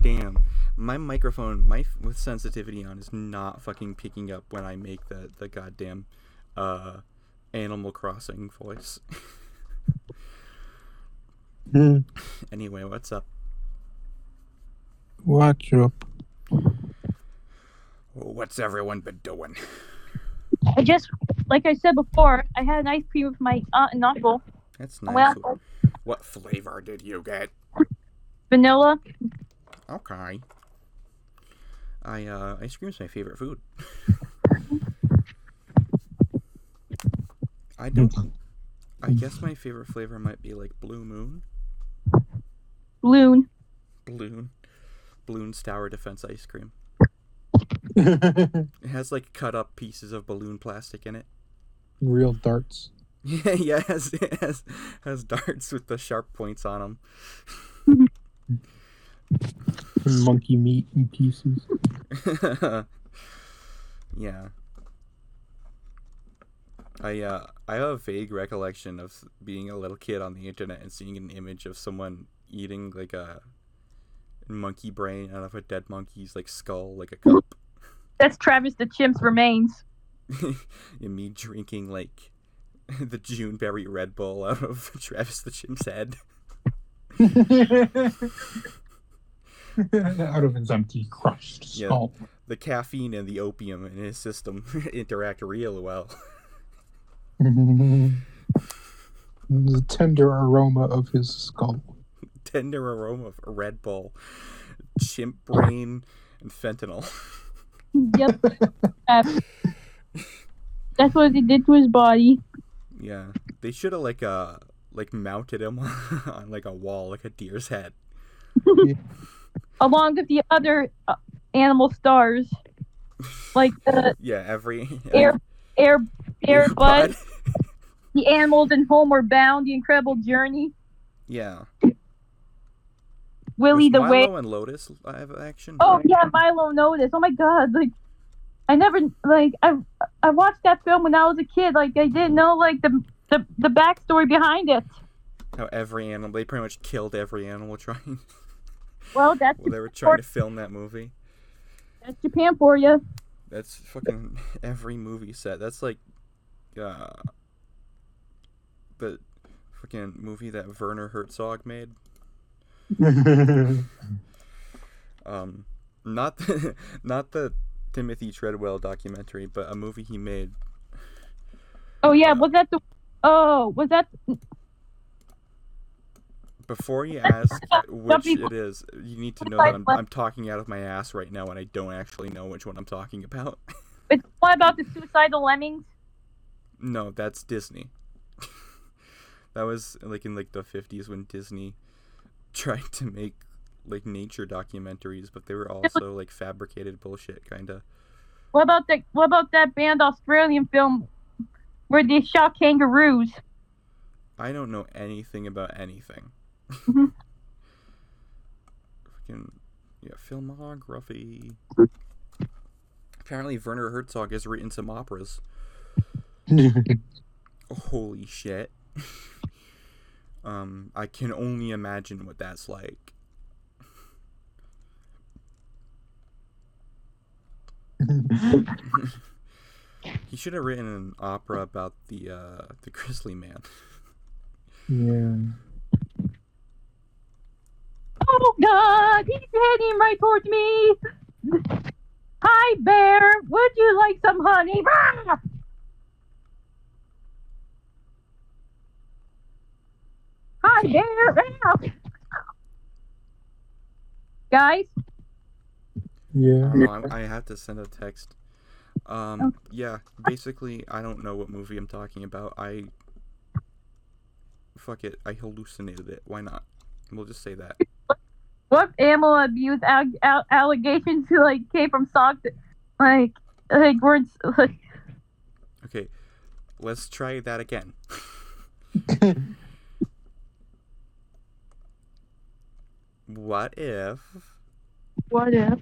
Damn, my microphone, my f- with sensitivity on, is not fucking picking up when I make the the goddamn uh Animal Crossing voice. Hmm. anyway, what's up? Watch up. What's everyone been doing? I just, like I said before, I had an ice cream with my aunt and uncle. That's nice. Well, What flavor did you get? vanilla. Okay. I uh ice cream's my favorite food. I don't I guess my favorite flavor might be like Blue Moon. Loon. Balloon. Bloons Tower Defense ice cream. It has like cut up pieces of balloon plastic in it. Real darts. Yeah, yeah, it has, it has, has darts with the sharp points on them. Monkey meat in pieces. yeah. I uh I have a vague recollection of being a little kid on the internet and seeing an image of someone eating like a monkey brain out of a dead monkey's like skull like a cup. That's Travis the Chimp's remains. and me drinking like the Juneberry Red Bull out of Travis the Chimp's head. Out of his empty, crushed Yeah. skull. The caffeine and the opium in his system interact real well. the tender aroma of his skull. Tender aroma of Red Bull, chimp brain, and fentanyl. Yep. Uh, that's what he did to his body. Yeah, they should have like uh like mounted him on like a wall, like a deer's head. Along with the other uh, animal stars. Like the Yeah, every air, air, air Bud. bud, the animals in Homeward Bound, the incredible journey, Yeah, Willie the Way. Milo and Otis live action. Oh yeah, Milo Notice. Oh my god, like I never like I I watched that film when I was a kid. Like I didn't know like the the, the backstory behind it. How every animal they pretty much killed every animal trying. Well, that's Well, they were trying to film that movie. that's Japan for you. That's fucking every movie set. That's like, uh, the fucking movie that Werner Herzog made. Um, not the, not the Timothy Treadwell documentary, but a movie he made. Oh yeah, uh, was that the? Oh, was that? Before you ask which it is, you need to know that I'm, I'm talking out of my ass right now, and I don't actually know which one I'm talking about. It's what about the suicidal lemmings? No, that's Disney. that was like in like the 50s when Disney tried to make like nature documentaries, but they were also like fabricated bullshit kind of. What about that? What about that banned Australian film where they shot kangaroos? I don't know anything about anything. Mhm. Fucking yeah, filmography. Apparently, Werner Herzog has written some operas. Holy shit. um, I can only imagine what that's like. He should have written an opera about the uh the grizzly man. yeah. Oh God, he's heading right towards me. Hi, bear. Would you like some honey? Hi, bear. Guys, Yeah. Oh, I'm- I have to send a text. Um, yeah, basically, I don't know what movie I'm talking about. I. Fuck it, I hallucinated it. Why not? We'll just say that. what animal abuse al- al- allegations like came from sock? Like, like words like Okay, let's try that again. What if what if?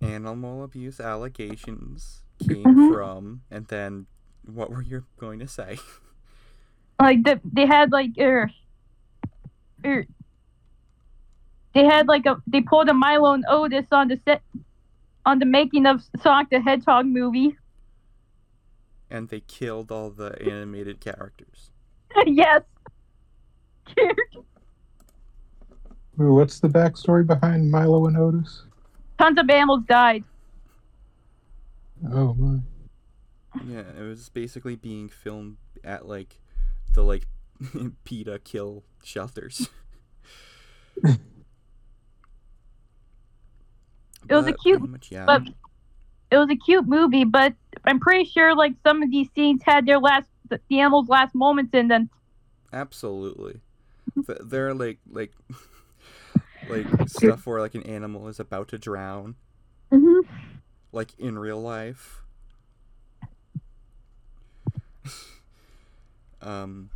animal abuse allegations came Mhm. from, and then what were you going to say? like the, they had like er, er, they had like a they pulled a Milo and Otis on the set on the making of Sonic the Hedgehog movie. And they killed all the animated characters. yes. Ooh, What's the backstory behind Milo and Otis? Tons of animals died. Oh my. Yeah, it was basically being filmed at like the like PETA kill shelters. It was a cute- much, yeah. but- It was a cute movie, but I'm pretty sure like some of these scenes had their last the animals' last moments in them. Absolutely. Mm-hmm. They're like like like stuff where like an animal is about to drown, Mm-hmm. like in real life. um.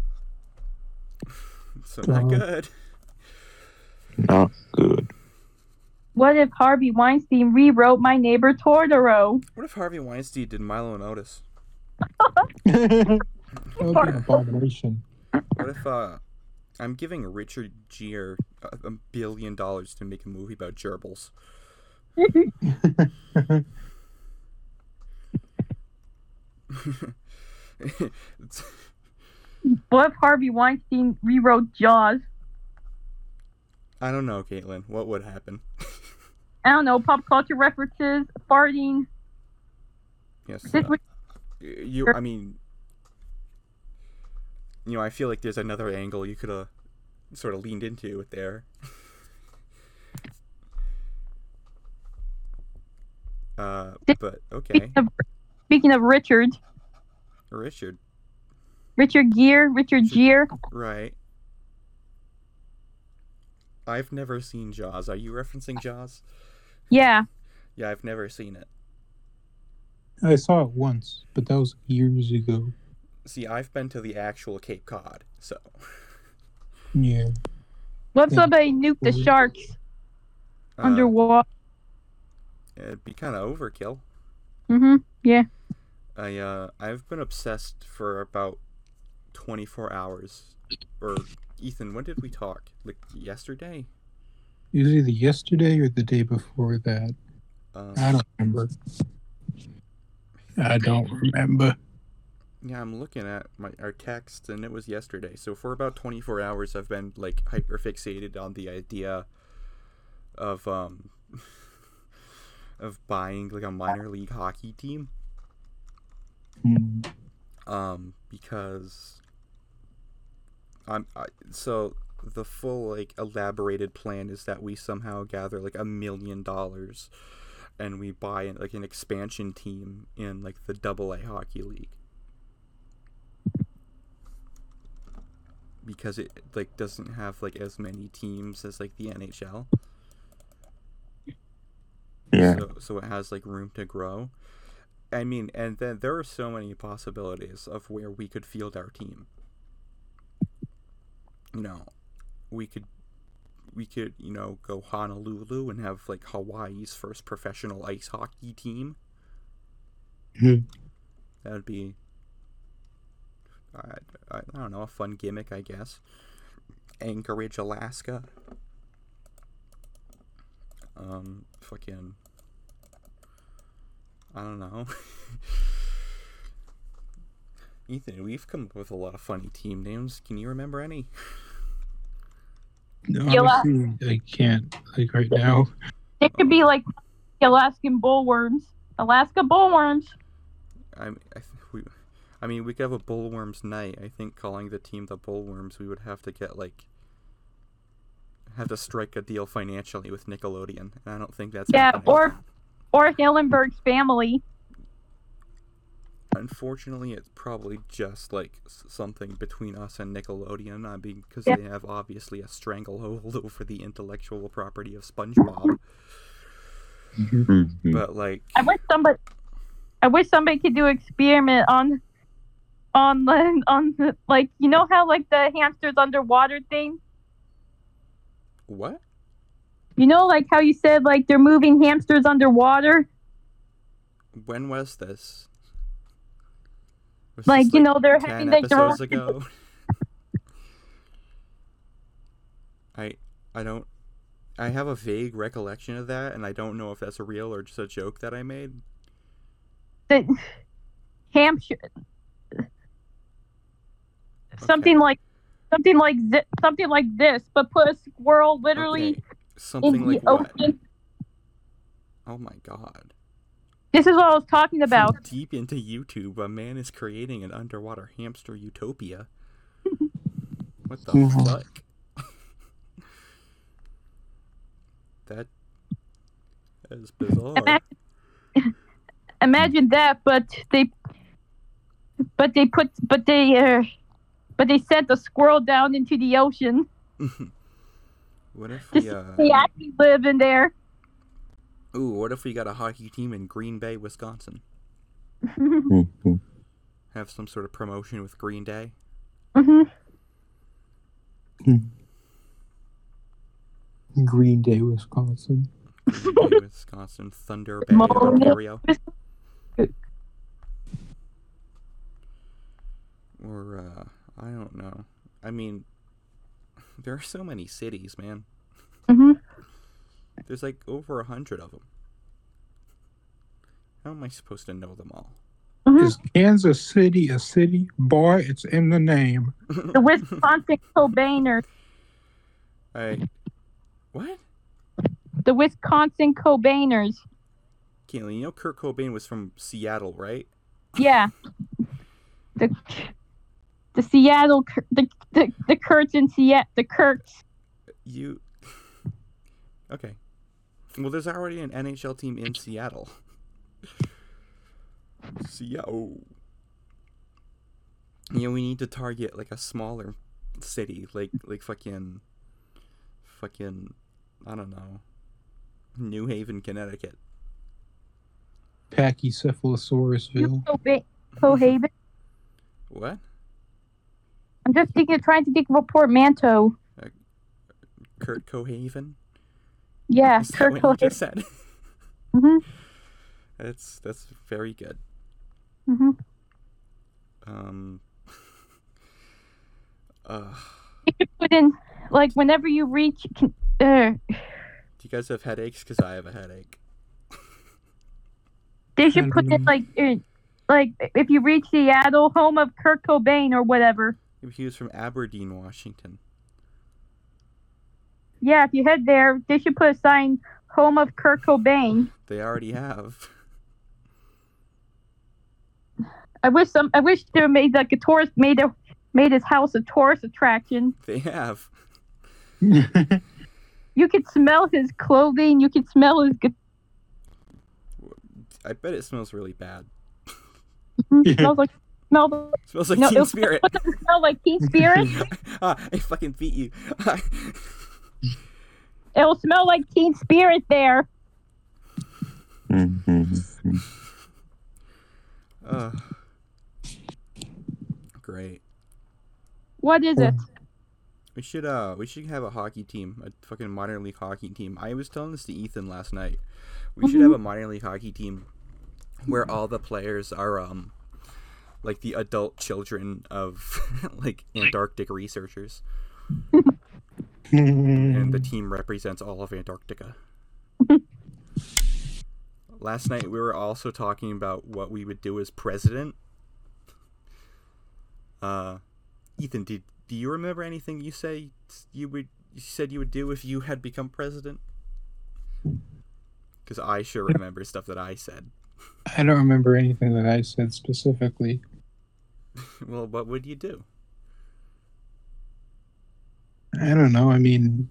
So not good. Not good. What if Harvey Weinstein rewrote My Neighbor Totoro? What if Harvey Weinstein did Milo and Otis? that would be an abomination. What if uh, I'm giving Richard Gere a, a billion dollars to make a movie about gerbils? What if Harvey Weinstein rewrote Jaws? I don't know, Caitlin. What would happen? I don't know, pop culture references, farting. Yes. Uh, you. I mean, you know, I feel like there's another angle you could have sort of leaned into it there. Uh, but okay, Speaking of, speaking of Richard, Richard, Richard Gere, Richard Gere. right? I've never seen Jaws. Are you referencing Jaws? Yeah, Yeah, I've never seen it. I saw it once, but that was years ago. See, I've been to the actual Cape Cod, so Yeah. what if somebody nuked the sharks uh, underwater? it'd be kind of overkill. Mm-hmm. Yeah. I uh I've been obsessed for about 24 hours. Or Ethan, when did we talk? Like yesterday? It was either yesterday or the day before that. Um, I don't remember. I don't remember. Yeah, I'm looking at my our text and it was yesterday. So for about 24 hours I've been like hyper fixated on the idea of um of buying like a minor league hockey team um because I'm I, so the full like elaborated plan is that we somehow gather like a million dollars and we buy like an expansion team in like the double A hockey league because it like doesn't have like as many teams as like the NHL Yeah. so, so it has like room to grow i mean and then there are so many possibilities of where we could field our team you know we could we could you know go honolulu and have like hawaii's first professional ice hockey team Hmm. that would be I, I, I don't know a fun gimmick i guess anchorage alaska um fucking I don't know. Ethan, we've come up with a lot of funny team names. Can you remember any? Yeah. Honestly, I can't. Like right now. It could be like Alaskan bullworms. Alaska bullworms. I, I th- we, I mean, we could have a bullworms night. I think calling the team the bullworms, we would have to get like have to strike a deal financially with Nickelodeon, and I don't think that's Yeah, happening. or or Hillenburg's family. Unfortunately, it's probably just like something between us and Nickelodeon. I mean, because Yeah. they have obviously a stranglehold over the intellectual property of SpongeBob. Mhm. But like, I wish somebody, I wish somebody could do an experiment on, on the on the, like you know how like the hamsters underwater thing. What? You know, like how you said like they're moving hamsters underwater. When was this? Was like, this you like know they're having like their own... ago. I I don't I have a vague recollection of that, and I don't know if that's a real or just a joke that I made. The hamster Hampshire. Something like, something like zi- something like this, but put a squirrel literally Okay, Something in like the what? ocean. Oh my god. This is what I was talking about. From deep into YouTube, a man is creating an underwater hamster utopia. what the fuck? that is bizarre. Imagine, imagine that, but they, but they put, but they, uh, but they sent a squirrel down into the ocean. what if we uh they actually live in there. Ooh, what if we got a hockey team in Green Bay, Wisconsin? Mhm. Have some sort of promotion with Green Day? hmm Green Day, Wisconsin. Green Bay, Wisconsin, Thunder Bay, Ontario. Or uh I don't know. I mean there are so many cities, man. hmm There's like over a hundred of them. How am I supposed to know them all? hmm Is Kansas City a city? Boy, it's in the name. The Wisconsin Cobainers. I what? The Wisconsin Cobainers. Caitlin, you know Kurt Cobain was from Seattle, right? Yeah. The the Seattle the the, the Kurtz in Seattle the Kurtz. You okay? Well, there's already an NHL team in Seattle. Seattle. You know, we need to target like a smaller city, like like fucking, fucking, I don't know, New Haven, Connecticut. Pachycephalosaurusville. Coba- Cohaven. What? I'm just thinking, trying to think of a portmanteau. Kurt Cohaven? Yeah, Is Kurt what you Cohaven. just said? hmm That's that's very good. hmm Um. Uh, You could put in like whenever you reach. Can, uh, do you guys have headaches? Cause I have a headache. they should put in Um, like, uh, like if you reach Seattle, home of Kurt Cobain or whatever. He was from Aberdeen, Washington. Yeah, if you head there, they should put a sign, home of Kurt Cobain. They already have. I wish some. I wish they made like a tourist made a made his house a tourist attraction. They have. You could smell his clothing. You could smell his. gu- I bet it smells really bad. Yeah. smells like smells. It smells like no, Teen it'll- Spirit. What does it smell like? Teen Spirit. ah, I fucking beat you. It'll smell like Teen Spirit there. Uh, great. What is it? We should uh we should have a hockey team, a fucking minor league hockey team. I was telling this to Ethan last night. We should have a minor league hockey team where all the players are um like the adult children of like Antarctic researchers and the team represents all of Antarctica. Last night we were also talking about what we would do as president. Uh Ethan, did do you remember anything you say you would you said you would do if you had become president? Cuz I sure remember stuff that I said. I don't remember anything that I said specifically. well, what would you do? I don't know. I mean,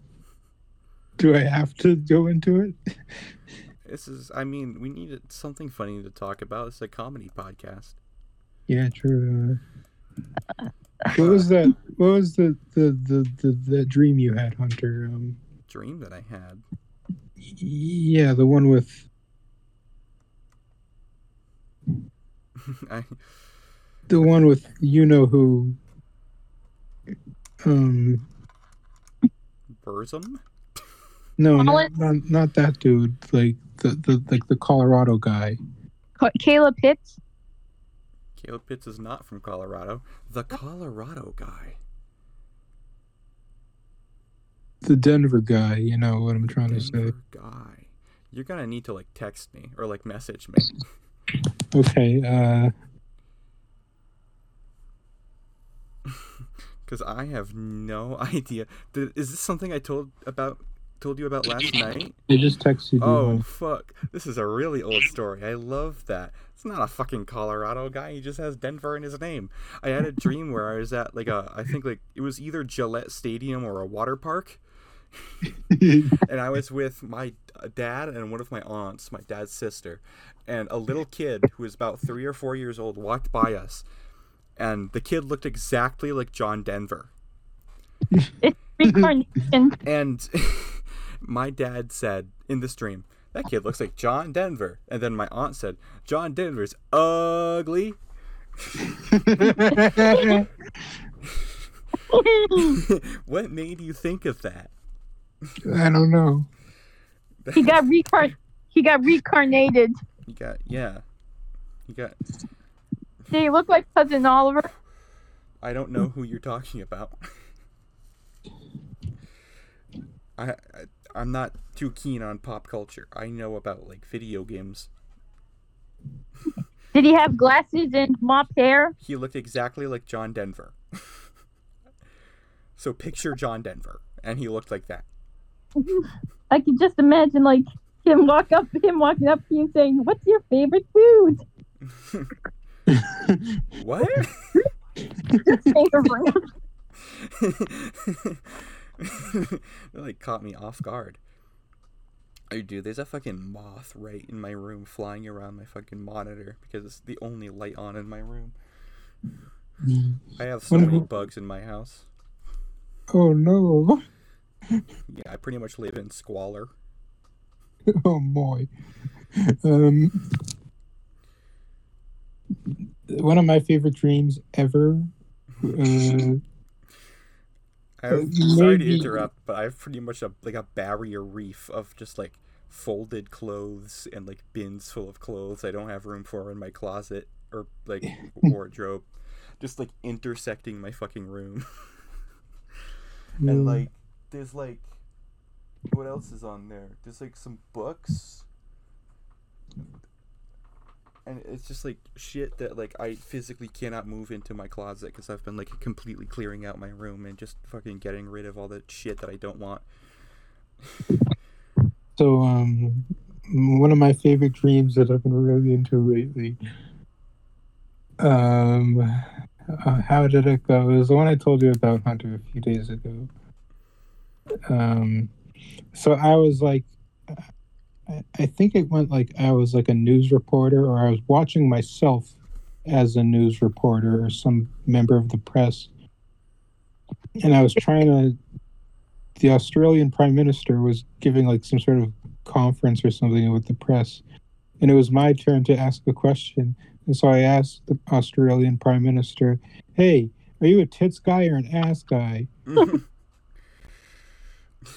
do I have to go into it? This is I mean, we needed something funny to talk about. It's a comedy podcast. Yeah, true. Uh, what was that? What was the the the the, the dream you had, Hunter? Um, Dream that I had. yeah, the one with I the one with you know who. Um, Burzum? no, not, not not that dude. Like the the like the Colorado guy. Ca- Caleb Pitts. Caleb Pitts is not from Colorado. The Colorado guy. the Denver guy. You know what I'm trying to say. Guy. You're gonna need to like text me or like message me. Okay. Uh, Because I have no idea. Did, is this something I told about told you about last night? I just texted you. Oh one. fuck! This is a really old story. I love that. It's not a fucking Colorado guy. He just has Denver in his name. I had a dream where I was at like a, I think like it was either Gillette Stadium or a water park, and I was with my dad and one of my aunts, my dad's sister, and a little kid who was about three or four years old walked by us, and the kid looked exactly like John Denver. It's Reincarnation. And my dad said in this dream, that kid looks like John Denver. And then my aunt said, John Denver's ugly. what made you think of that? I don't know. he got recarn. He got reincarnated. You got, yeah. He got, Did he look like cousin Oliver? I don't know who you're talking about. I, I I'm not too keen on pop culture. I know about like video games. Did he have glasses and mop hair? He looked exactly like John Denver. so picture John Denver, and he looked like that. I can just imagine like him walk up, him walking up to you and saying, "What's your favorite food?" What? that like caught me off guard. Oh, dude, there's a fucking moth right in my room flying around my fucking monitor because it's the only light on in my room. I have so many bugs in my house. oh no. Yeah, I pretty much live in squalor. Oh boy. Um, one of my favorite dreams ever. Uh, I have, Uh, sorry to interrupt, but I have pretty much a like a barrier reef of just like folded clothes and like bins full of clothes I don't have room for in my closet or like wardrobe, just like intersecting my fucking room. and like, there's like, what else is on there? There's like some books. And it's just like shit that like I physically cannot move into my closet because I've been like completely clearing out my room and just fucking getting rid of all the shit that I don't want. so um, one of my favorite dreams that I've been really into lately. Um, uh, how did it go? It was the one I told you about Hunter a few days ago. Um, so I was like, I, I think it went like I was like a news reporter, or I was watching myself as a news reporter or some member of the press, and I was trying to. The Australian Prime Minister was giving like some sort of conference or something with the press, and it was my turn to ask a question. And so I asked the Australian Prime Minister, "Hey, are you a tits guy or an ass guy?"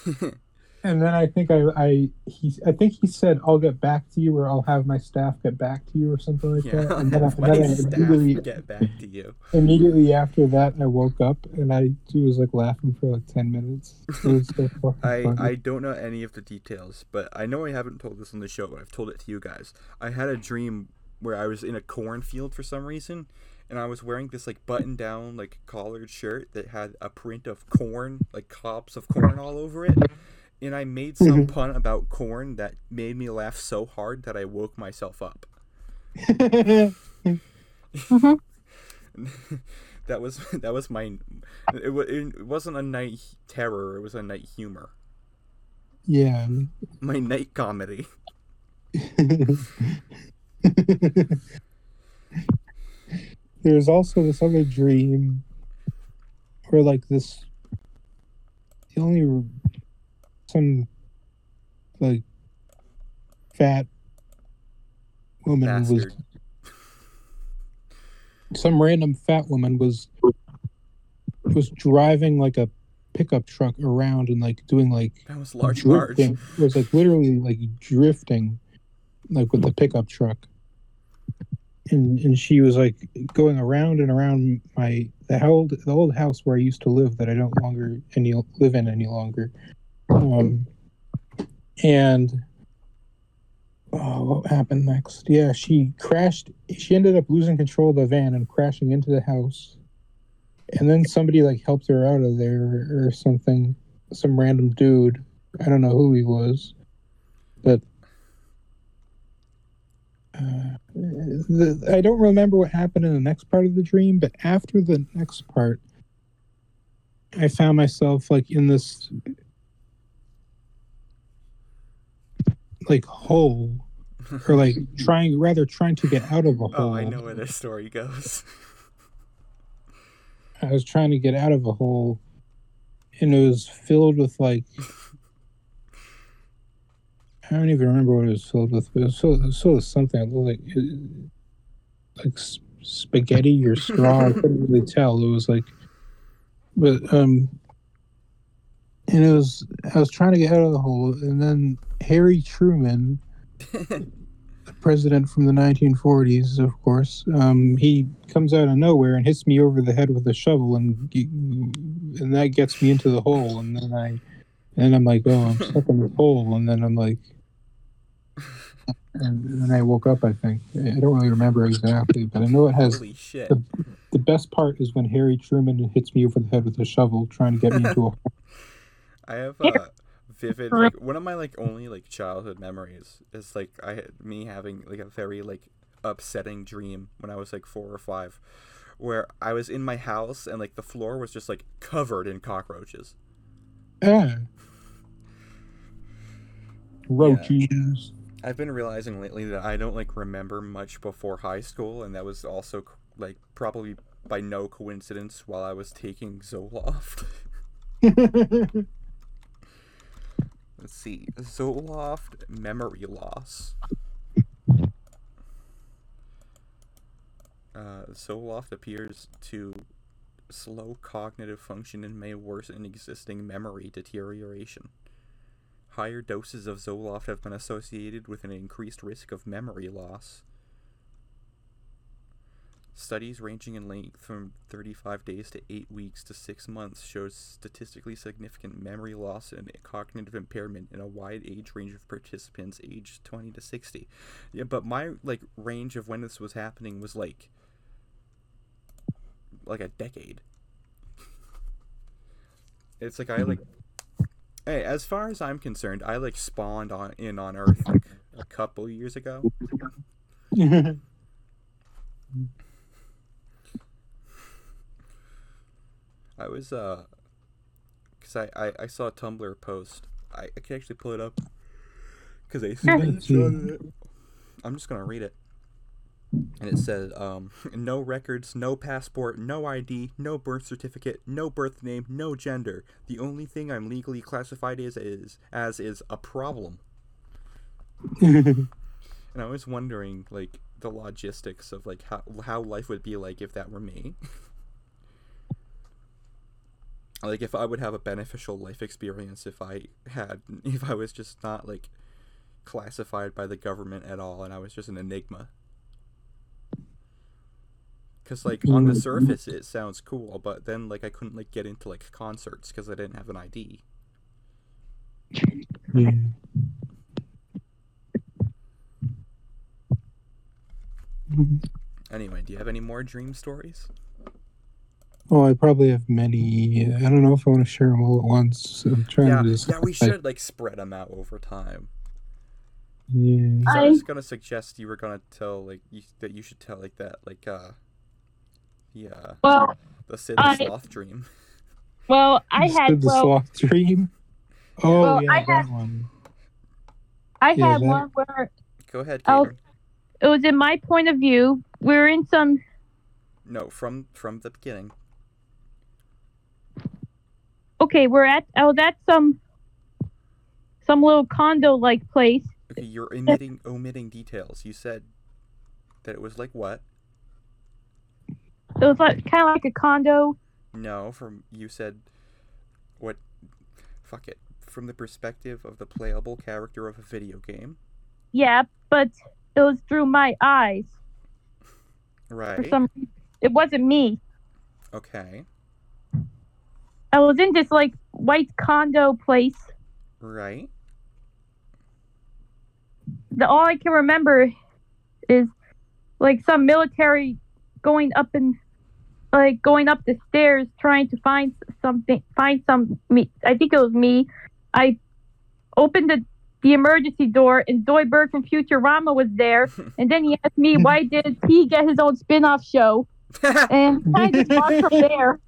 And then I think I, I he I think he said I'll get back to you or I'll have my staff get back to you or something like yeah, that. And then, and then I immediately get back to you. immediately after that I woke up and I was like laughing for like ten minutes. It was so I, funny. I don't know any of the details, but I know I haven't told this on the show, but I've told it to you guys. I had a dream where I was in a cornfield for some reason, and I was wearing this like button down like collared shirt that had a print of corn, like cobs of corn all over it. And I made mm-hmm. some pun about corn that made me laugh so hard that I woke myself up. Mm-hmm. that was that was my it, it wasn't a night terror, it was a night humor. yeah. My night comedy. There's also this other dream where like this the only some like fat woman was some random fat woman was was driving like a pickup truck around and like doing like That was large drifting. It was like literally like drifting, like with the pickup truck. And and she was like going around and around my the old the old house where I used to live that I don't longer any live in any longer. Um, and oh, what happened next? Yeah, she crashed. She ended up losing control of the van and crashing into the house. And then somebody like helped her out of there or something. Some random dude. I don't know who he was, but uh, the, I don't remember what happened in the next part of the dream. But after the next part, I found myself like in this like hole or like trying rather trying to get out of a hole. Oh, I know where this story goes. I was trying to get out of a hole and it was filled with like I don't even remember what it was filled with, but it was filled, it was filled with something like like spaghetti or straw. I couldn't really tell. It was like, but um, and it was I was trying to get out of the hole, and then Harry Truman, the president from the 1940s, of course, um, he comes out of nowhere and hits me over the head with a shovel, and and that gets me into the hole, and then I. And I'm like, oh, I'm stuck in the hole. And then I'm like, and then I woke up. I think I don't really remember exactly, but I know it has Holy shit. the best part is when Harry Truman hits me over the head with a shovel, trying to get me into a. I have uh, vivid like one of my like only like childhood memories is like I had me having like a very like upsetting dream when I was like four or five, where I was in my house and like the floor was just like covered in cockroaches. Roaches. I've been realizing lately that I don't like remember much before high school, and that was also like probably by no coincidence while I was taking Zoloft. Let's see, Zoloft memory loss. Uh, Zoloft appears to slow cognitive function and may worsen existing memory deterioration. Higher doses of Zoloft have been associated with an increased risk of memory loss. Studies ranging in length from 35 days to 8 weeks to 6 months shows statistically significant memory loss and cognitive impairment in a wide age range of participants aged 20 to 60. Yeah, but my like range of when this was happening was like like a decade. It's like I like Hey, as far as I'm concerned, I like spawned on in on Earth like a couple years ago. I was uh, cause I I, I saw a Tumblr post. I, I can actually pull it up because I. I'm just gonna read it. And it said, um, no records, no passport, no ID, no birth certificate, no birth name, no gender. The only thing I'm legally classified as is as is a problem. And I was wondering, like, the logistics of like how how life would be like if that were me. like if I would have a beneficial life experience if I had if I was just not like classified by the government at all and I was just an enigma. Cuz like on the surface it sounds cool, but then like I couldn't like get into like concerts cuz I didn't have an ID. yeah. Anyway, do you have any more dream stories? Oh, I probably have many. I don't know if I want to share them all at once. I'm trying Yeah, to just. yeah, we should like spread them out over time. Yeah. 'Cause I, I- was gonna suggest you were gonna tell like you, that you should tell like that like uh the uh Well, the Sid I- Sloth dream. well, I Stood had the well, sloth dream. Oh Well, yeah, I that had- one. I Yeah, had that- one where Go ahead, I'll- it was in my point of view. We were in some No, from from the beginning. Okay, we're at oh that's some some little condo like place. Okay, you're omitting omitting details. You said that it was like what? It was like kind of like a condo. No, from you said what? Fuck it. From the perspective of the playable character of a video game, Yeah, but it was through my eyes Right. for some. It wasn't me. Okay. I was in this like white condo place, Right. The all I can remember is like some military going up and like going up the stairs trying to find something find some me I think it was me. I opened the the emergency door and Zoidberg from Futurama was there and then he asked me why did he get his own spin-off show and I just walked from there.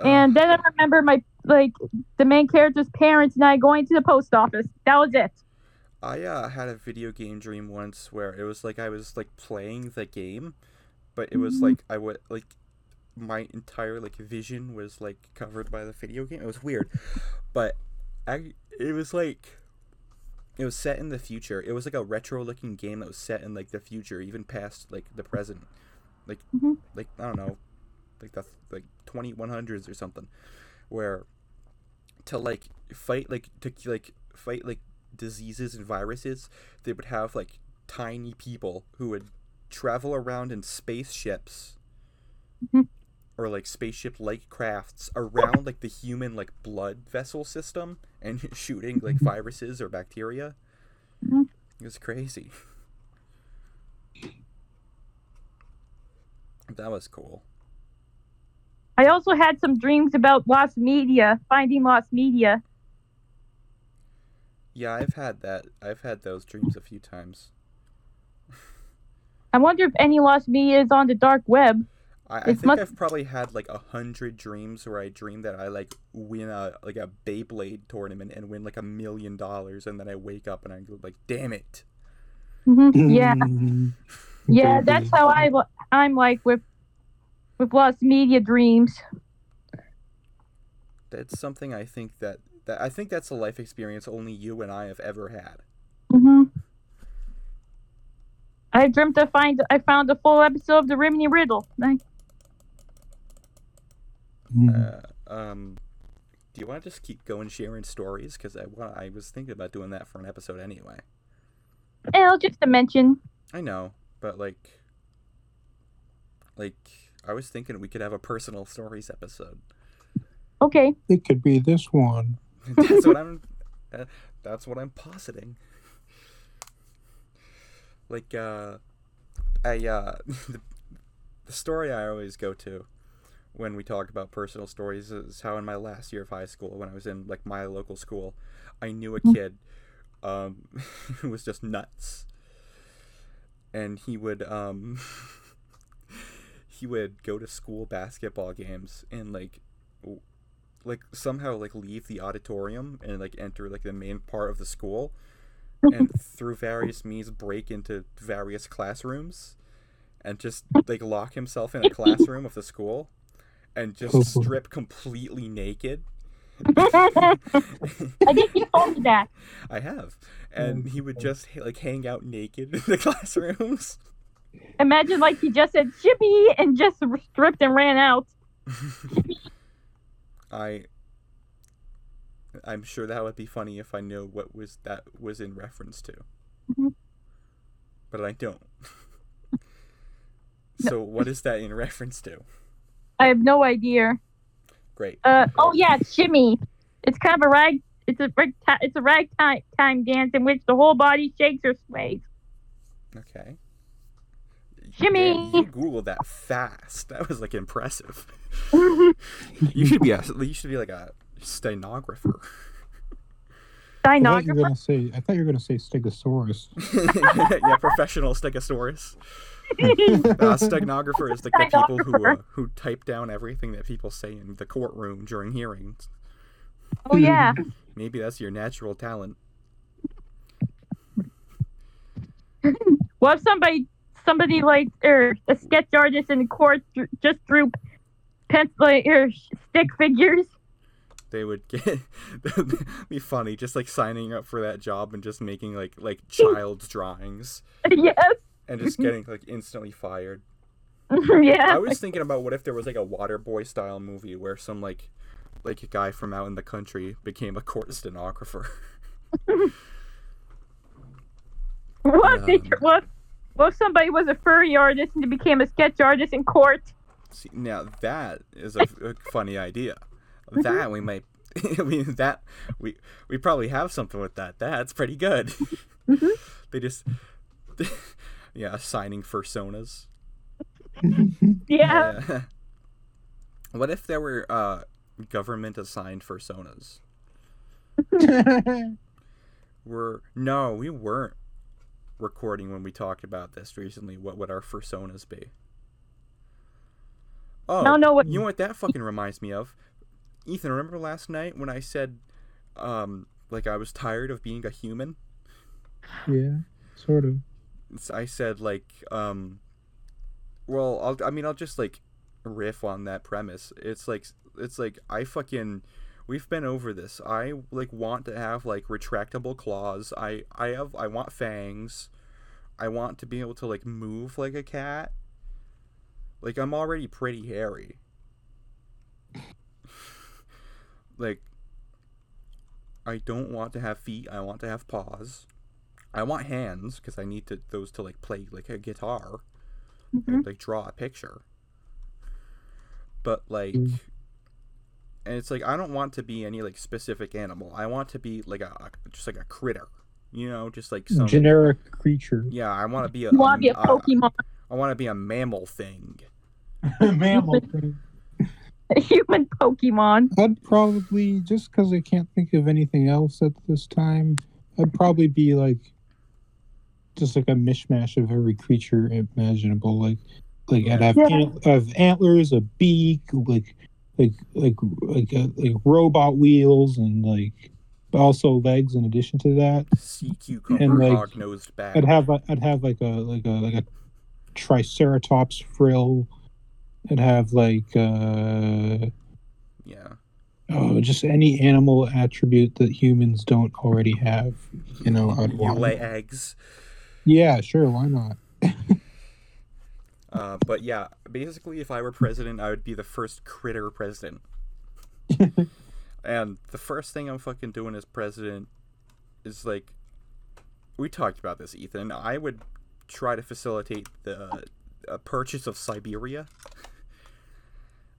Uh, And then I remember my like the main character's parents and I going to the post office. That was it. I uh, had a video game dream once where it was like I was like playing the game, but it was Mhm. like I would like my entire like vision was like covered by the video game. It was weird, but I it was like it was set in the future. It was like a retro looking game that was set in like the future, even past like the present, like Mhm. like I don't know, like the like twenty one hundreds or something, where to like fight like to like fight like diseases and viruses, they would have like tiny people who would travel around in spaceships Mhm. or like spaceship like crafts around like the human like blood vessel system and shooting like viruses or bacteria. Mhm. It was crazy. That was cool. I also had some dreams about lost media, finding lost media. Yeah, I've had that. I've had those dreams a few times. I wonder if any lost media is on the dark web. I, I think must- I've probably had like a hundred dreams where I dream that I like win a like a Beyblade tournament and win like a million dollars, and then I wake up and I go like, "Damn it!" hmm Mm-hmm. Yeah, yeah, that's how I I'm like with with lost media dreams. That's something I think that that I think that's a life experience only you and I have ever had. hmm I dreamt I find I found a full episode of the Rimini Riddle. I, Mm. Uh, um, do you want to just keep going sharing stories? Because I wa- I was thinking about doing that for an episode anyway. well, just to mention. I know, but like, like I was thinking we could have a personal stories episode. Okay. It could be this one. that's what I'm. Uh, that's what I'm positing. Like, uh, I uh, the, the story I always go to when we talk about personal stories is how in my last year of high school, when I was in like my local school, I knew a kid, um, who was just nuts, and he would um. He would go to school basketball games and like w- like somehow like leave the auditorium and like enter like the main part of the school and through various means break into various classrooms and just like lock himself in a classroom of the school and just strip completely naked. I think you told me that. i have. And he would just like hang out naked in the classrooms Imagine like he just said shimmy and just stripped and ran out. I I'm sure that would be funny if I knew what was that was in reference to. Mhm. But I don't. so what is that in reference to? I have no idea. Great. Uh oh yeah, it's shimmy. It's kind of a rag. It's a rag. It's a ragtime time dance in which the whole body shakes or sways. Okay. Shimmy. Man, you googled that fast. That was like impressive. You should be a you should be like a stenographer. I thought you were Stenographer. gonna say. I thought you were gonna say Stegosaurus. yeah, professional stegosaurus. Uh, stenographer is like the people who uh, who type down everything that people say in the courtroom during hearings. Oh yeah. Maybe that's your natural talent. What if somebody, somebody like or a sketch artist in court just drew pencil or stick figures? They would get be funny, just like signing up for that job and just making like like child's drawings yes. and just getting like instantly fired. yeah. I was thinking about what if there was like a water boy style movie where some like like a guy from out in the country became a court stenographer. What Um, what, if- what if somebody was a furry artist and became a sketch artist in court? See, now that is a, a funny idea. That we might I mean that we we probably have something with that. That's pretty good. Mhm. they just yeah, assigning personas. Yeah. Yeah. what if there were uh government assigned personas? We're no, we weren't recording when we talked about this recently. What would our personas be? Oh, I don't know what. you know what that fucking reminds me of? Ethan, remember last night when I said, um, like I was tired of being a human? yeah, sort of. I said like, um, well, I'll, I mean, I'll just like riff on that premise. It's like, it's like I fucking, we've been over this. I like want to have like retractable claws. I, I have, I want fangs. I want to be able to like move like a cat. Like I'm already pretty hairy. like I don't want to have feet. I want to have paws. I want hands because I need to those to like play like a guitar, Mhm. and, like draw a picture. But like, Mm. And it's like I don't want to be any like specific animal. I want to be like a a- just like a critter, you know, just like some. Generic creature. yeah, I want to be a. You want to be a uh, Pokemon, I want to be a mammal thing. Mammal thing. a human Pokemon. I'd probably just because I can't think of anything else at this time. I'd probably be like just like a mishmash of every creature imaginable. Like like I'd have, Yeah. ant- have antlers, a beak, like like like like uh, like robot wheels, and like also legs. In addition to that, Sea cucumber, And, like, nosed bat. I'd have a, I'd have like a like a like a triceratops frill. I'd have like uh yeah. Oh, just any animal attribute that humans don't already have. You know, I'd You want. lay eggs. Yeah, sure. Why not? Uh, but yeah, basically, if I were president, I would be the first critter president. and the first thing I'm fucking doing as president is like, we talked about this, Ethan. I would try to facilitate the uh, purchase of Siberia.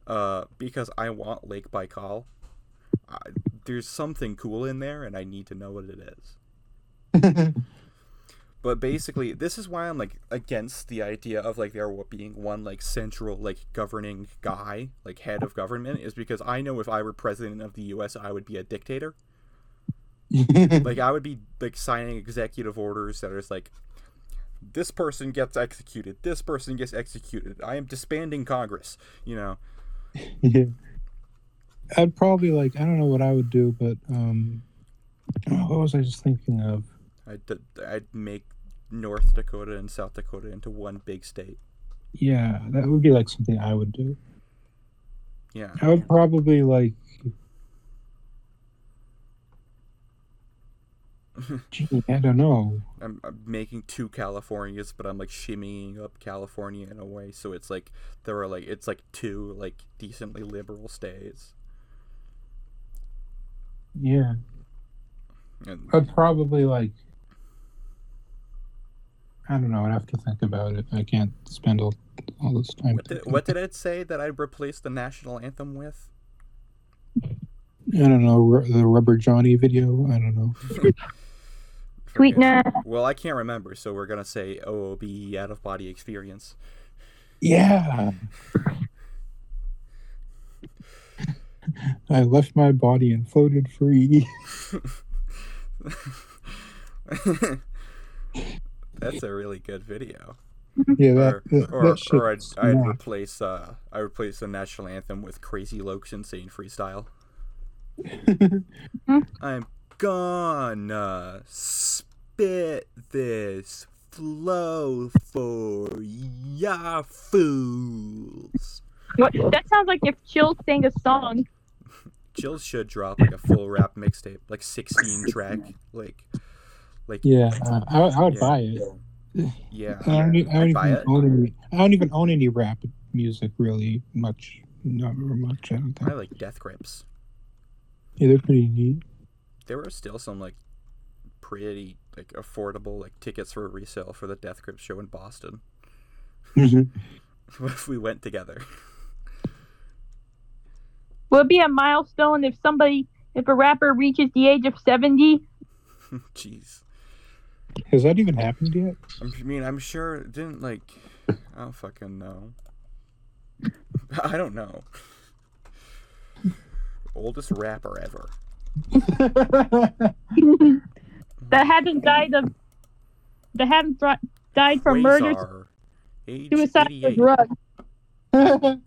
Uh, because I want Lake Baikal. I, there's something cool in there, and I need to know what it is. But basically, this is why I'm like against the idea of like there being one like central like governing guy, like head of government, is because I know if I were president of the U.S., I would be a dictator. Like I would be like signing executive orders that are just like, this person gets executed, this person gets executed. I am disbanding Congress. You know, yeah. I'd probably like I don't know what I would do, but um, what was I just thinking of? I'd I'd make North Dakota and South Dakota into one big state. Yeah, that would be like something I would do. Yeah. I would probably like. Gee, I don't know. I'm, I'm making two Californias, but I'm like shimmying up California in a way, so it's like there are like it's like two like decently liberal states. Yeah, And I'd probably like. I don't know. I'd have to think about it. I can't spend all, all this time. what did, thinking. what did it say that I'd replace the national anthem with? I don't know. Ru- The Rubber Johnny video. I don't know. Forget. Sweetness. Well, I can't remember, so we're gonna say oh, OOB out of body experience. Yeah. I left my body and floated free. That's a really good video. Yeah, that, or that, or, that shit or I'd, I'd replace uh I replace the national anthem with Crazy Lokes Insane Freestyle. I'm gonna spit this flow for ya fools. What, that sounds like if Chill sang a song. Jill should drop like a full rap mixtape, like 16 track, like, like Yeah, uh, I, I would Yeah. buy it. yeah. I don't, I don't I'd even it. own any. I don't even own any rap music really much. Not very much. I don't think. I like Death Grips. Yeah, they're pretty neat. There were still some like pretty like affordable like tickets for resale for the Death Grips show in Boston. What if we went together? Will it be a milestone if somebody if a rapper reaches the age of 70, Jeez. Has that even happened yet? I'm- mean, I'm sure it didn't like. I don't fucking know. I don't know. Oldest rapper ever. that hadn't died of, that hadn't thri- died from murder, Quasar, age suicide, or 88. drugs.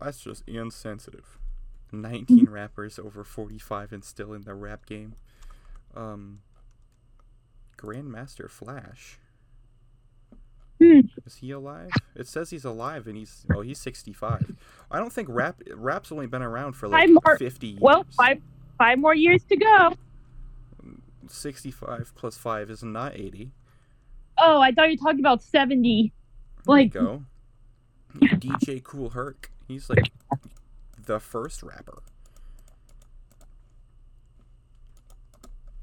That's just insensitive. 19 rappers over 45 and still in the rap game. Um, Grandmaster Flash. Hmm. Is he alive? It says he's alive and he's oh he's 65. I don't think rap rap's only been around for like Five more- 50 years. Well, five five more years to go. 65 plus 5 is not 80. Oh, I thought you were talking about 70. There you Like, go. DJ Kool Herc. He's like the first rapper.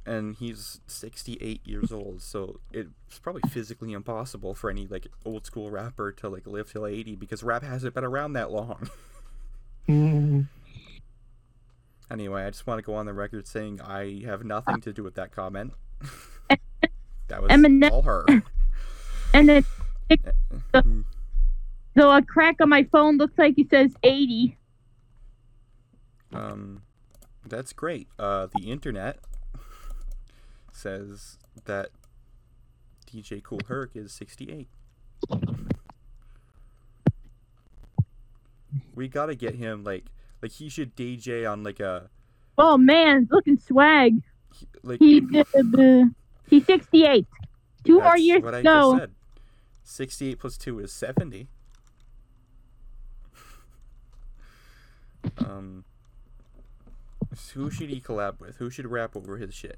And he's 68 years old, so it's probably physically impossible for any like old school rapper to like live till 80 because rap hasn't been around that long. Mm. anyway, I just want to go on the record saying I have nothing to do with that comment. that was Eminem- all her. and then so a crack on my phone looks like it says 80. Um, that's great. Uh, the internet says that DJ Kool Herc is 68. We gotta get him like like he should DJ on like a Oh man, looking swag. like He uh, he's 68. Two more years what I go. just said. 68 plus 2 is 70. Um who should he collab with? Who should rap over his shit?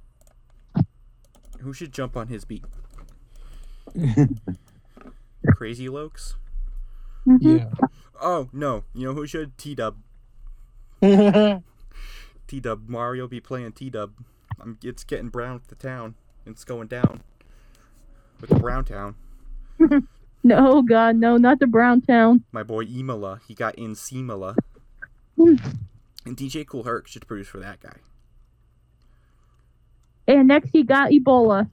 Who should jump on his beat? Crazy Lokes? Mhm. yeah. Oh no, you know who should? T Dub. T Dub. Mario be playing T Dub. It's getting brown with the town. It's going down. With the Brown Town. No, God, no, not the Brown Town. My boy Emila, he got in Simila. Hmm. And DJ Kool Herc should produce for that guy. And next he got Ebola.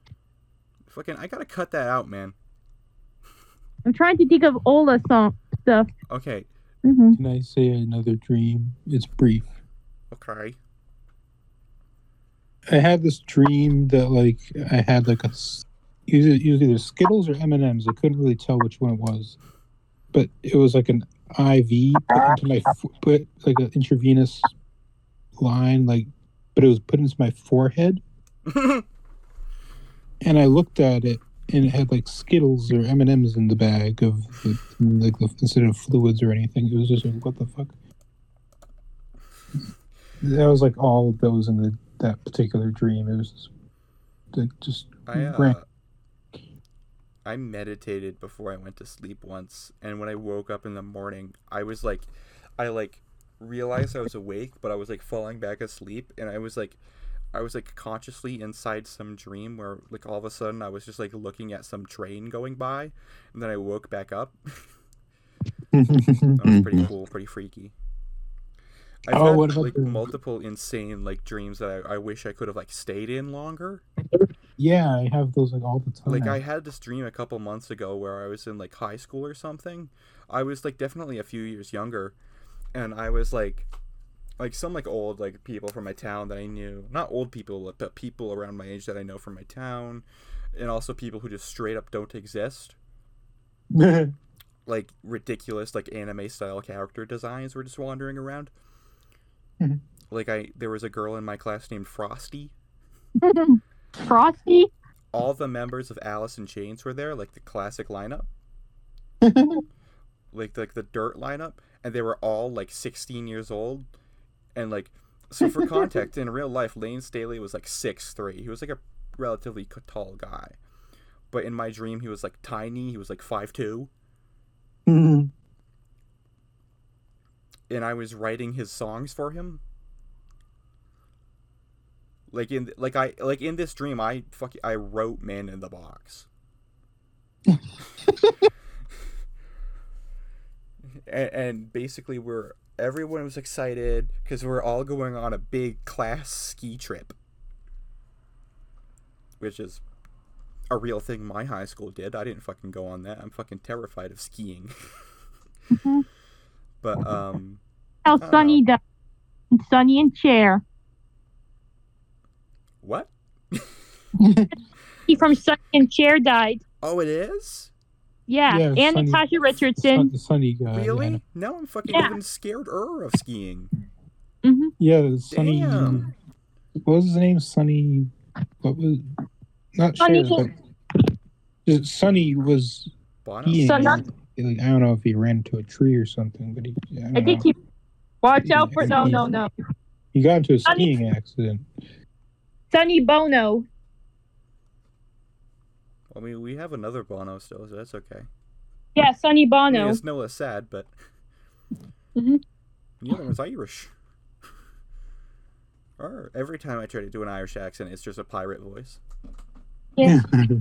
Fucking I gotta cut that out, man. I'm trying to think of Ola song stuff. Okay. hmm Can I say another dream? It's brief. Okay. I had this dream that like I had like a it was it was either Skittles or M and M's. I couldn't really tell which one it was, but it was like an IV put into my f- put like an intravenous line, like, but it was put into my forehead, and I looked at it and it had like Skittles or M and M's in the bag of the, like the, instead of fluids or anything. It was just like what the fuck. That was like all that was in the that particular dream. It was just, like, just I uh. I meditated before I went to sleep once, and when I woke up in the morning, I was like, I like realized I was awake, but I was like falling back asleep, and I was like, I was like consciously inside some dream where like all of a sudden I was just like looking at some train going by, and then I woke back up. That was pretty cool, pretty freaky. I've Oh, had what like the- multiple insane like dreams that I, I wish I could have like stayed in longer. yeah, I have those like all the time. Like I had this dream a couple months ago where I was in like high school or something. I was like definitely a few years younger, and I was like, like some like old like people from my town that I knew. Not old people, but people around my age that I know from my town, and also people who just straight up don't exist. Like ridiculous like anime style character designs were just wandering around. Mhm. Like I, there was a girl in my class named Frosty. Frosty? All the members of Alice in Chains were there, like the classic lineup. like like the dirt lineup and they were all like 16 years old and like so for context in real life Layne Staley was like six three. he was like a relatively tall guy. But in my dream he was like tiny. He was like 5'2 mm-hmm. and i was writing his songs for him. Like in like i like in this dream i fuck i wrote man in the box. And, and basically we're everyone was excited because we're all going on a big class ski trip, which is a real thing my high school did. I didn't fucking go on that. I'm fucking terrified of skiing. Mhm. but um, How Sunny does. Sonny and Cher. what? He from Sonny and Cher died. Oh, it is. Yeah, Yeah, and Sunny- Natasha Richardson. the sunny guy. Really? Now I'm fucking Yeah. even scared of skiing. hmm Yeah, yeah Sunny. Damn. What was his name? Sunny. What was? Not Sunny Cher, but Sunny was Bono? skiing. So not- I don't know if he ran into a tree or something, but he. I, I think know. he. Watch out for no, no, no. he got into a Sunny- skiing accident. Sonny Bono. I mean, we have another Bono still, so that's okay. Yeah, I mean, Bono. it's Noah sad, but Mhm. the other one's Irish. Or every time I try to do an Irish accent, it's just a pirate voice. Yeah.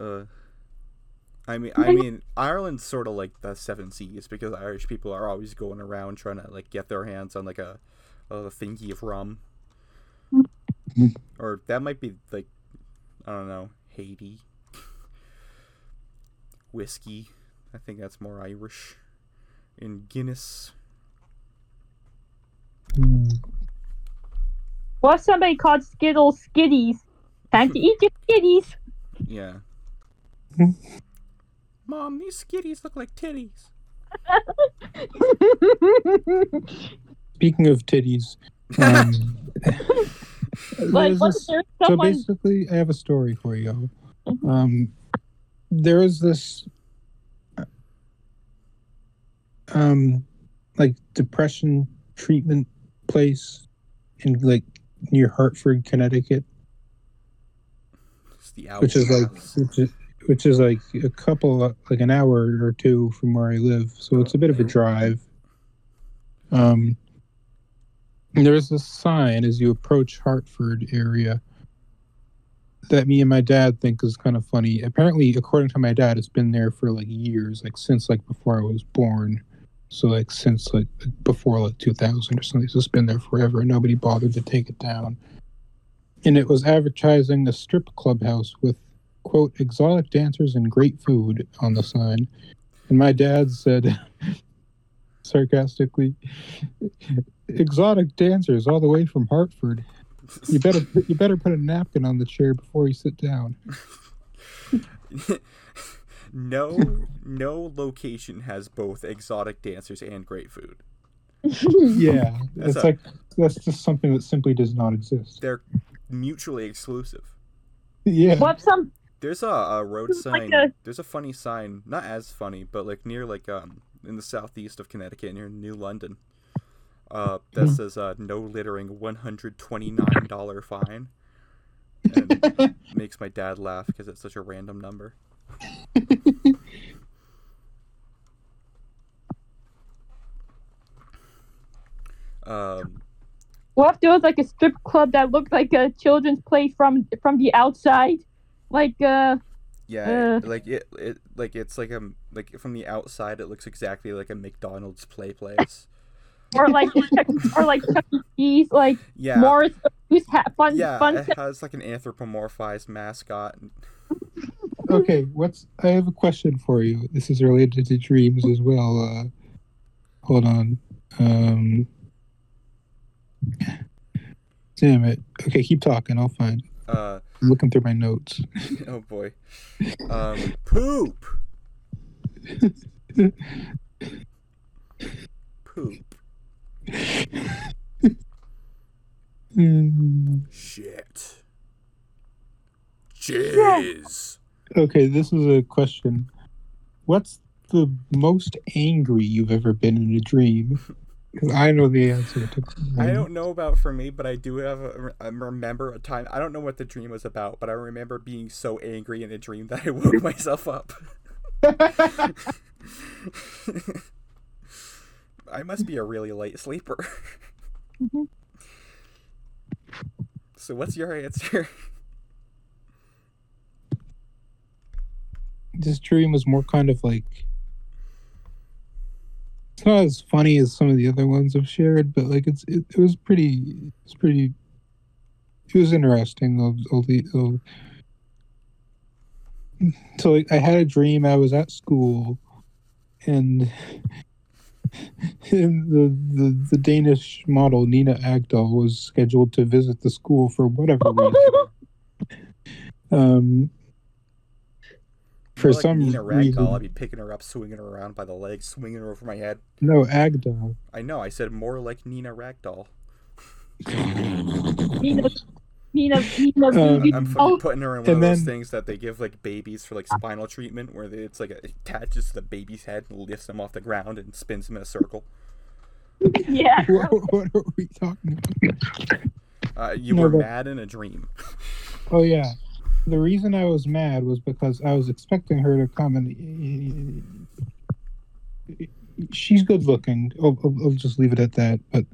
Uh, I mean, I mean, Ireland's sort of like the Seven Seas because Irish people are always going around trying to like get their hands on like a a thingy of rum, or that might be like I don't know Haiti whiskey. I think that's more Irish. In Guinness. What if somebody called Skittles Skitties? Time to eat your Skitties. yeah. Mom, these skitties look like titties. Speaking of titties, um, like, there's what this- if so basically, I have a story for you. Mhm. Um, there is this, um, like depression treatment place in like near Hartford, Connecticut, It's the which is like which is, which is like a couple like an hour or two from where I live, so it's a bit of a drive. Um, and there's a sign as you approach Hartford area that me and my dad think is kind of funny. Apparently, according to my dad, it's been there for like years, like since like before I was born. So like since like before like 2000 or something. So it's been there forever. and Nobody bothered to take it down. And it was advertising a strip clubhouse with quote exotic dancers and great food on the sign. And my dad said sarcastically, exotic dancers all the way from Hartford. You better you better put a napkin on the chair before you sit down. no, no location has both exotic dancers and great food. Yeah, That's it's a- like that's just something that simply does not exist. They're mutually exclusive. Yeah, what some? There's a, a road It's like sign. a- There's a funny sign, not as funny, but like near like um in the southeast of Connecticut, near New London. Uh, that Hmm. says uh, no littering, one hundred twenty nine dollar fine. And makes my dad laugh because it's such a random number. Um, What if there was like a strip club that looked like a children's play from from the outside, like uh, yeah, Uh. like it, it, like it's like a like from the outside, it looks exactly like a McDonald's play place. or like or like Chuck E. Cheese, like Yeah, Morris who's ha- fun yeah, fun. it has like an anthropomorphized mascot. okay. What's I have a question for you. This is related to dreams as well. Uh, hold on. Um, damn it. Okay, keep talking. I'll find. Uh, I'm looking through my notes. oh boy, um, poop, poop, shit, jizz. Okay, this is a question. What's the most angry you've ever been in a dream? I know the answer to. I don't know about for me, but I do have a, I remember a time. I don't know what the dream was about, but I remember being so angry in a dream that I woke myself up. I must be a really late sleeper. Mhm. So what's your answer? this dream was more kind of like it's not as funny as some of the other ones I've shared, but like it's it, it was pretty it's pretty it was interesting. I'll, I'll, I'll, so like, I had a dream. I was at school, and, and the, the the Danish model Nina Agdal was scheduled to visit the school for whatever reason. um, for More like some Nina reason, Ragdoll, I'd be picking her up, swinging her around by the legs, swinging her over my head. no Agdal. I know. I said more like Nina Ragdoll. Nina, Nina, Nina, Um, Nina- I'm fucking oh, putting her in one And of those then- things that they give like babies for like spinal treatment, where they, it's like it attaches to the baby's head and lifts them off the ground and spins them in a circle. yeah. what, what are we talking about? Uh, you No, were but- mad in a dream. Oh yeah, the reason I was mad was because I was expecting her to come and she's good looking. I'll, I'll, I'll just leave it at that. But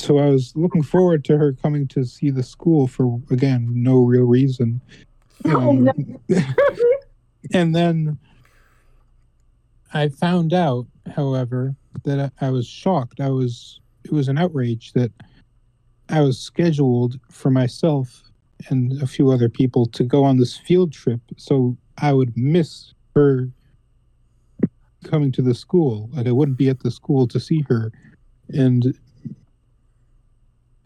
so I was looking forward to her coming to see the school for again no real reason. Oh, Um, no. and then I found out, however, that I, I was shocked. I was it was an outrage that I was scheduled for myself and a few other people to go on this field trip, so I would miss her coming to the school. Like I wouldn't be at the school to see her, and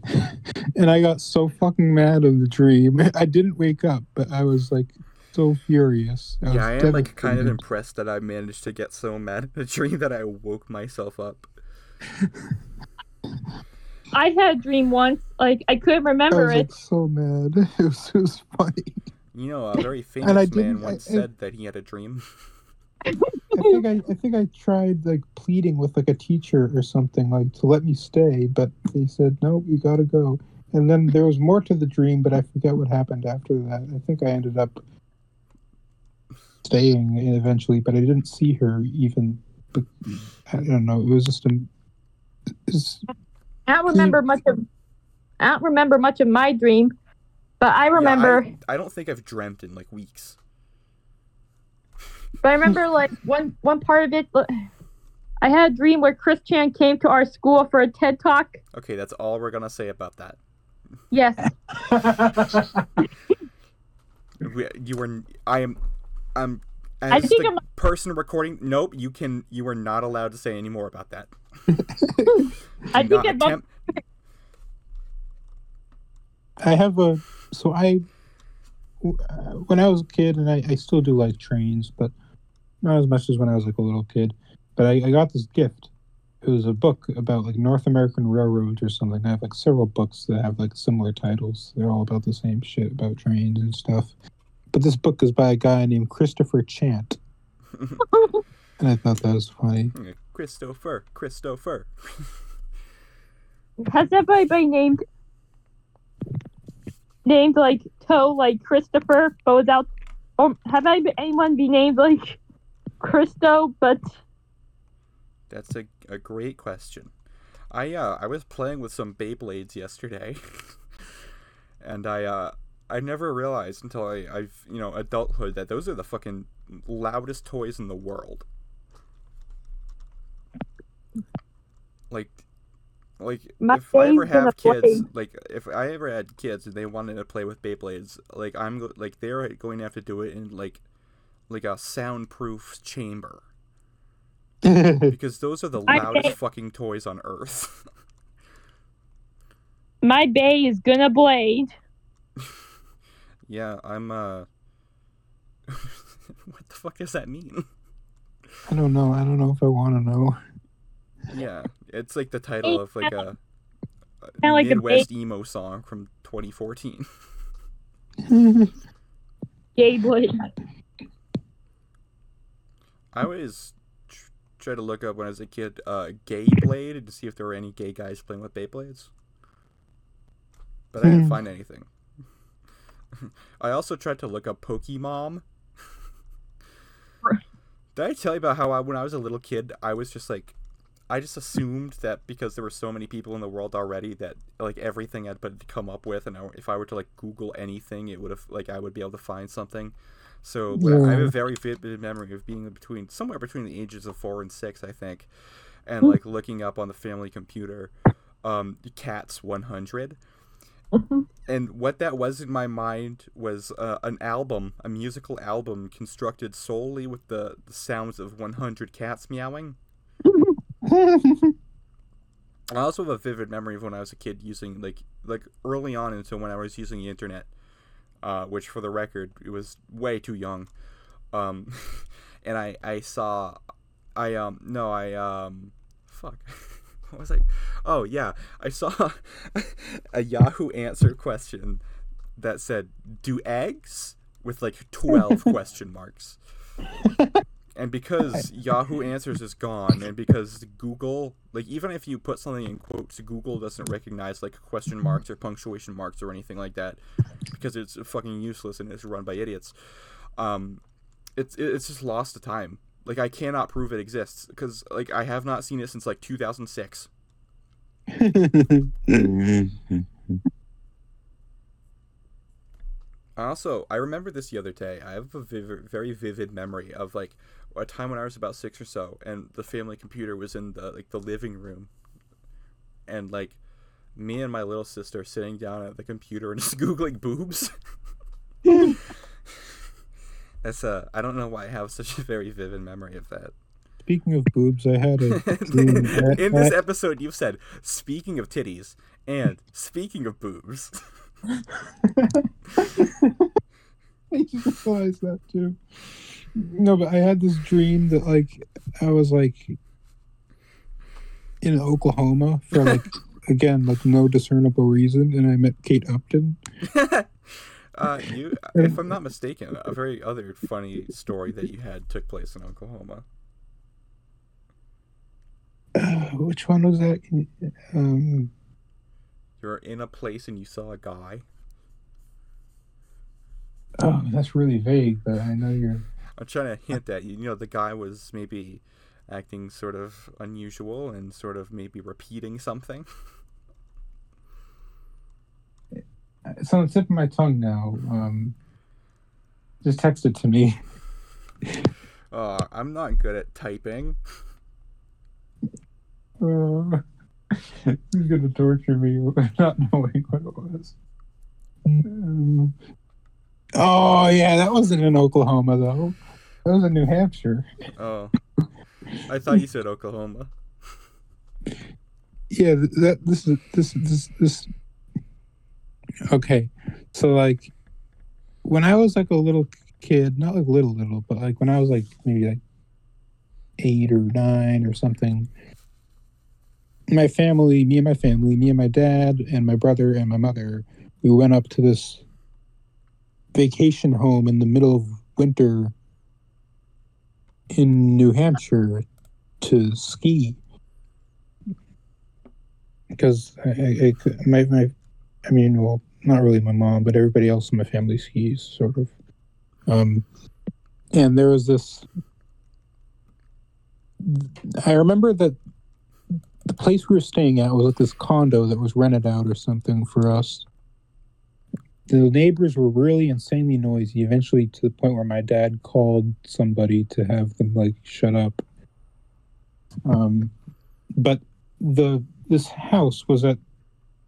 and I got so fucking mad in the dream. I didn't wake up, but I was like so furious. I Yeah, was I am like kind of impressed that I managed to get so mad in a dream that I woke myself up. I had a dream once. Like I couldn't I remember was it. like so mad. It was, it was funny. You know, a very famous man once I- I- said that he had a dream. I think I, I think I tried like pleading with like a teacher or something like to let me stay, but they said no, you gotta go. And then there was more to the dream, but I forget what happened after that. I think I ended up staying eventually, but I didn't see her even. But I don't know. It was just a. It's, I don't remember much of. I don't remember much of my dream, but I remember. Yeah, I, I don't think I've dreamt in like weeks. But I remember like one one part of it. I had a dream where Chris Chan came to our school for a TED talk. Okay, that's all we're gonna say about that. Yes, We, you were. I am. I'm. I think the I'm- person recording, nope. You can. You are not allowed to say any more about that. I think not I attempt- I have a so I Uh, when I was a kid, and I, I still do like trains, but not as much as when I was like a little kid. But I, I got this gift. It was a book about like North American railroads or something. I have like several books that have like similar titles. They're all about the same shit about trains and stuff. But this book is by a guy named Christopher Chant, and I thought that was funny. Christopher. Christopher. Has everybody been named named like Toe like Christopher, but without? Or have I anyone be named like Christo, but That's a, a great question. I uh I was playing with some Beyblades yesterday, and I uh I never realized until I I've you know adulthood that those are the fucking loudest toys in the world. Like, like My if I ever have kids, Blade. like if I ever had kids and they wanted to play with Beyblades, like I'm like they're going to have to do it in like like a soundproof chamber because those are the I loudest think- fucking toys on earth. my bay is gonna blade. yeah, I'm uh What the fuck does that mean? I don't know. I don't know if I want to know. Yeah, it's like the title of like a, a Kinda like a Midwest emo song from 2014. Gay blade. I always tr- try to look up when I was a kid uh gay blade to see if there were any gay guys playing with Beyblades. But I didn't Hmm. find anything. I also tried to look up Pokemon. Did I tell you about how I, when I was a little kid, I was just like, I just assumed that because there were so many people in the world already that like everything I'd put come up with, and I, if I were to like Google anything, it would have like I would be able to find something. So but I have a very vivid memory of being between somewhere between the ages of four and six, I think, and like looking up on the family computer, um, Cats 100, and what that was in my mind was uh, an album, a musical album constructed solely with the, the sounds of 100 cats meowing. I also have a vivid memory of when I was a kid using like like early on into when I was using the internet, uh, which for the record it was way too young, um, and I I saw, I um no I um fuck. What was I? Oh yeah, I saw a Yahoo answer question that said, "Do eggs?" with like twelve question marks. And because Yahoo Answers is gone, and because Google, like even if you put something in quotes, Google doesn't recognize like question marks or punctuation marks or anything like that, because it's fucking useless and it's run by idiots. Um, it's it's just lost to time. Like I cannot prove it exists because like I have not seen it since like 2006. Also, I remember this the other day. I have a vivid, very vivid memory of like a time when I was about six or so, and the family computer was in the like the living room, and like me and my little sister sitting down at the computer and just googling boobs. That's uh, I don't know why I have such a very vivid memory of that. Speaking of boobs, I had a dream. In this episode, you've said speaking of titties and speaking of boobs. I just realized that too. No, but I had this dream that like I was like in Oklahoma for like again like no discernible reason, and I met Kate Upton. uh, you, if I'm not mistaken, a very other funny story that you had took place in Oklahoma. Uh, which one was that? Um, You're in a place and you saw a guy. oh, that's really vague, but I know you're. I'm trying to hint at you. You know, the guy was maybe acting sort of unusual and sort of maybe repeating something. It's on the tip of my tongue now. Um, just text it to me. Uh, I'm not good at typing. Uh, he's gonna torture me not knowing what it was. Um, oh yeah, that wasn't in Oklahoma though. That was in New Hampshire. Oh, I thought you said Oklahoma. Yeah, that this is this this this. Okay, so like, when I was like a little kid, not like little little, but like when I was like maybe like eight or nine or something. My family, me and my family, me and my dad and my brother and my mother, we went up to this vacation home in the middle of winter in New Hampshire to ski. Because I, I, my, my I mean well not really my mom but everybody else in my family skis sort of. Um and there was this I remember that the place we were staying at was like this condo that was rented out or something for us the neighbors were really insanely noisy eventually to the point where my dad called somebody to have them like shut up. Um but the this house was at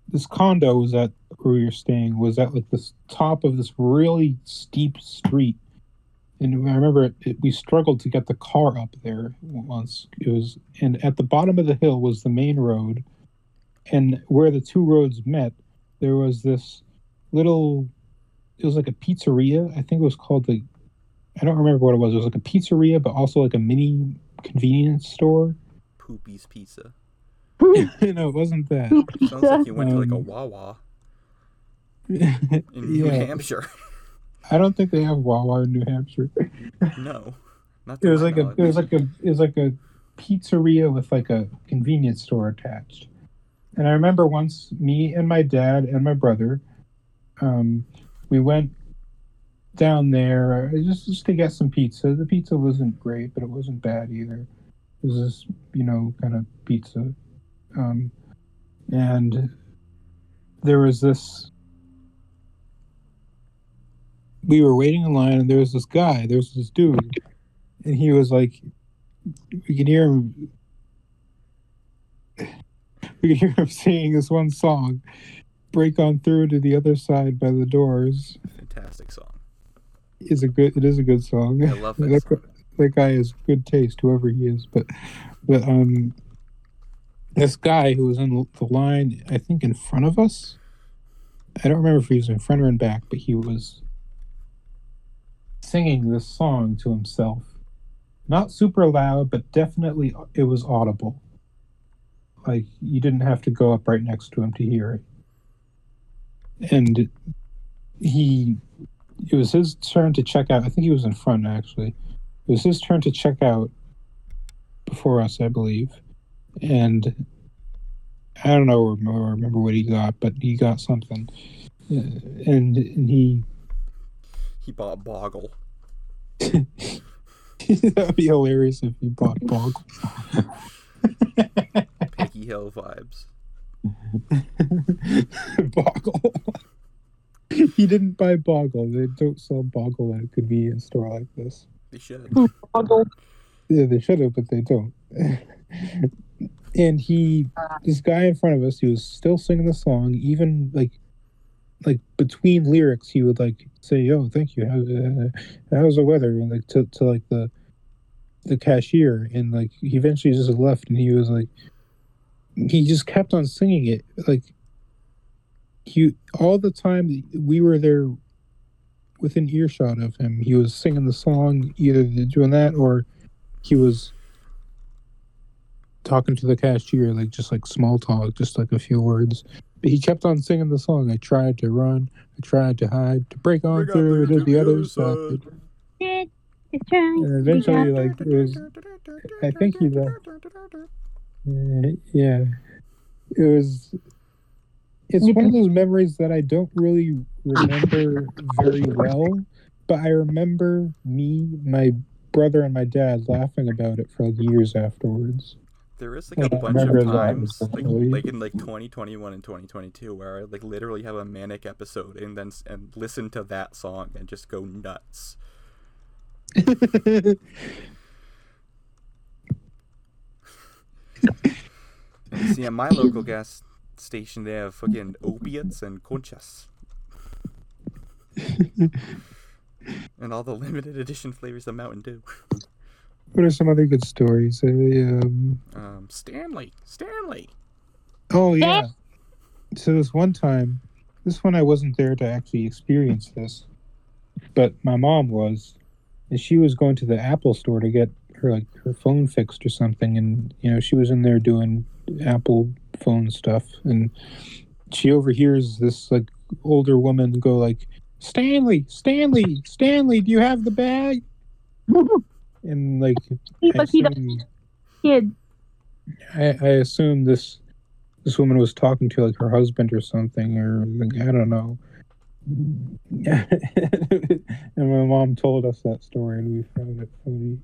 this condo was at where we were staying was at like this top of this really steep street. And i remember it, it, we struggled to get the car up there once. It was and at the bottom of the hill was the main road. And where the two roads met there was this little it was like a pizzeria i think it was called the i don't remember what it was it was like a pizzeria but also like a mini convenience store Poopy's Pizza. no, it wasn't that. Sounds like you went to like a Um, Wawa in New Hampshire. I don't think they have Wawa in New Hampshire. no, not It was my like a, it was like a, it was like a pizzeria with like a convenience store attached. And I remember once me and my dad and my brother, um, we went down there uh, just just to get some pizza. The pizza wasn't great, but it wasn't bad either. It was this, you know, kind of pizza. Um, and there was this we were waiting in line, and there was this guy, there was this dude, and he was like, we could hear him. We could hear him singing this one song, "Break on Through to the Other Side" by the Doors. Fantastic song. Is a good. It is a good song. I love that that, song. that guy has good taste, whoever he is. But, but um, this guy who was in the line, I think in front of us. I don't remember if he was in front or in back, but he was singing this song to himself. Not super loud, but definitely it was audible. Like you didn't have to go up right next to him to hear it. And he it was his turn to check out. I think he was in front actually. It was his turn to check out before us, I believe. And I don't know or remember what he got, but he got something. Uh, and and he He bought Boggle. that would be hilarious if he bought Boggle. Peggy Hill vibes. Boggle. he didn't buy Boggle. They don't sell Boggle at a convenience store like this. They should. Boggle. Yeah, they should have, but they don't. and he, this guy in front of us, he was still singing the song, even like, like between lyrics, he would like say, "Oh, thank you. How, uh, how's the weather?" And like to, to like the, the cashier, and like he eventually just left, and he was like, he just kept on singing it, like. He all the time we were there, within earshot of him, he was singing the song, either doing that or he was talking to the cashier, like just like small talk, just like a few words. But he kept on singing the song. I tried to run, I tried to hide, to break on Break through through to the other side. It's trying And eventually, like it was, I think he left. Uh, yeah, it was. It's one of those memories that I don't really remember very well, but I remember me, my brother, and my dad laughing about it for like years afterwards. There is Yeah, like a I bunch of times, like, like in like 2021 and 2022, where I like literally have a manic episode and then and listen to that song and just go nuts. And see, at my local gas station, they have fucking opiates and conchas. and all the limited edition flavors of Mountain Dew. what are some other good stories? Uh, um, Um, Stanley, Stanley. oh yeah. So this one time, this one I wasn't there to actually experience this, but my mom was, and she was going to the Apple store to get her like her phone fixed or something, and you know she was in there doing Apple phone stuff, and she overhears this like older woman go like, "Stanley, Stanley, Stanley, do you have the bag?" And like, I But he the assume, kid. I, I assume this this woman was talking to like her husband or something, or like I don't know. and my mom told us that story, and we found it funny.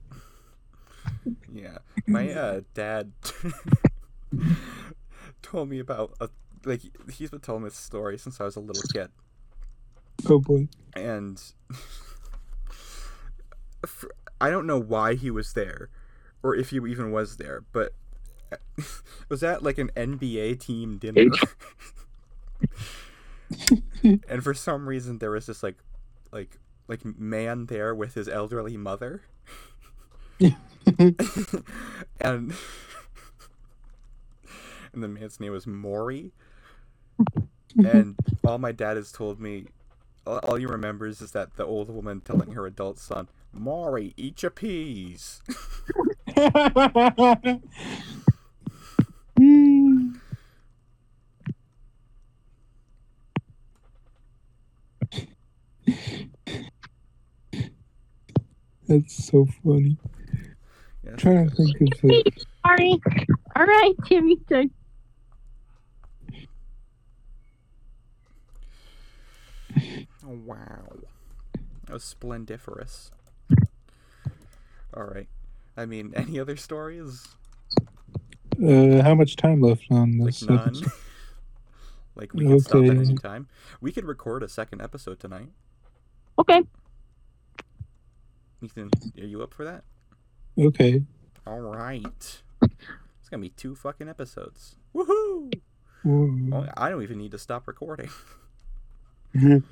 Yeah, my uh, dad told me about a, like he's been telling this story since I was a little kid, Oh boy. and for, I don't know why he was there, or if he even was there, but was that like an NBA team dinner? and for some reason there was this like, like, like man there with his elderly mother. and and the man's name was Maury. and all my dad has told me, all, he remembers is that the old woman telling her adult son, "Maury, eat your peas." That's so funny. Yeah, I'm trying to think of it. Sorry. All right, Timmy. so- Oh wow, that was splendiferous. All right, I mean, any other stories? Uh, how much time left on Like this? none. like we can stop at any time. We could record a second episode tonight. Okay. Ethan, are you up for that? Okay. All right. It's gonna be two fucking episodes. Woohoo! Ooh. Well, I don't even need to stop recording. Mm-hmm.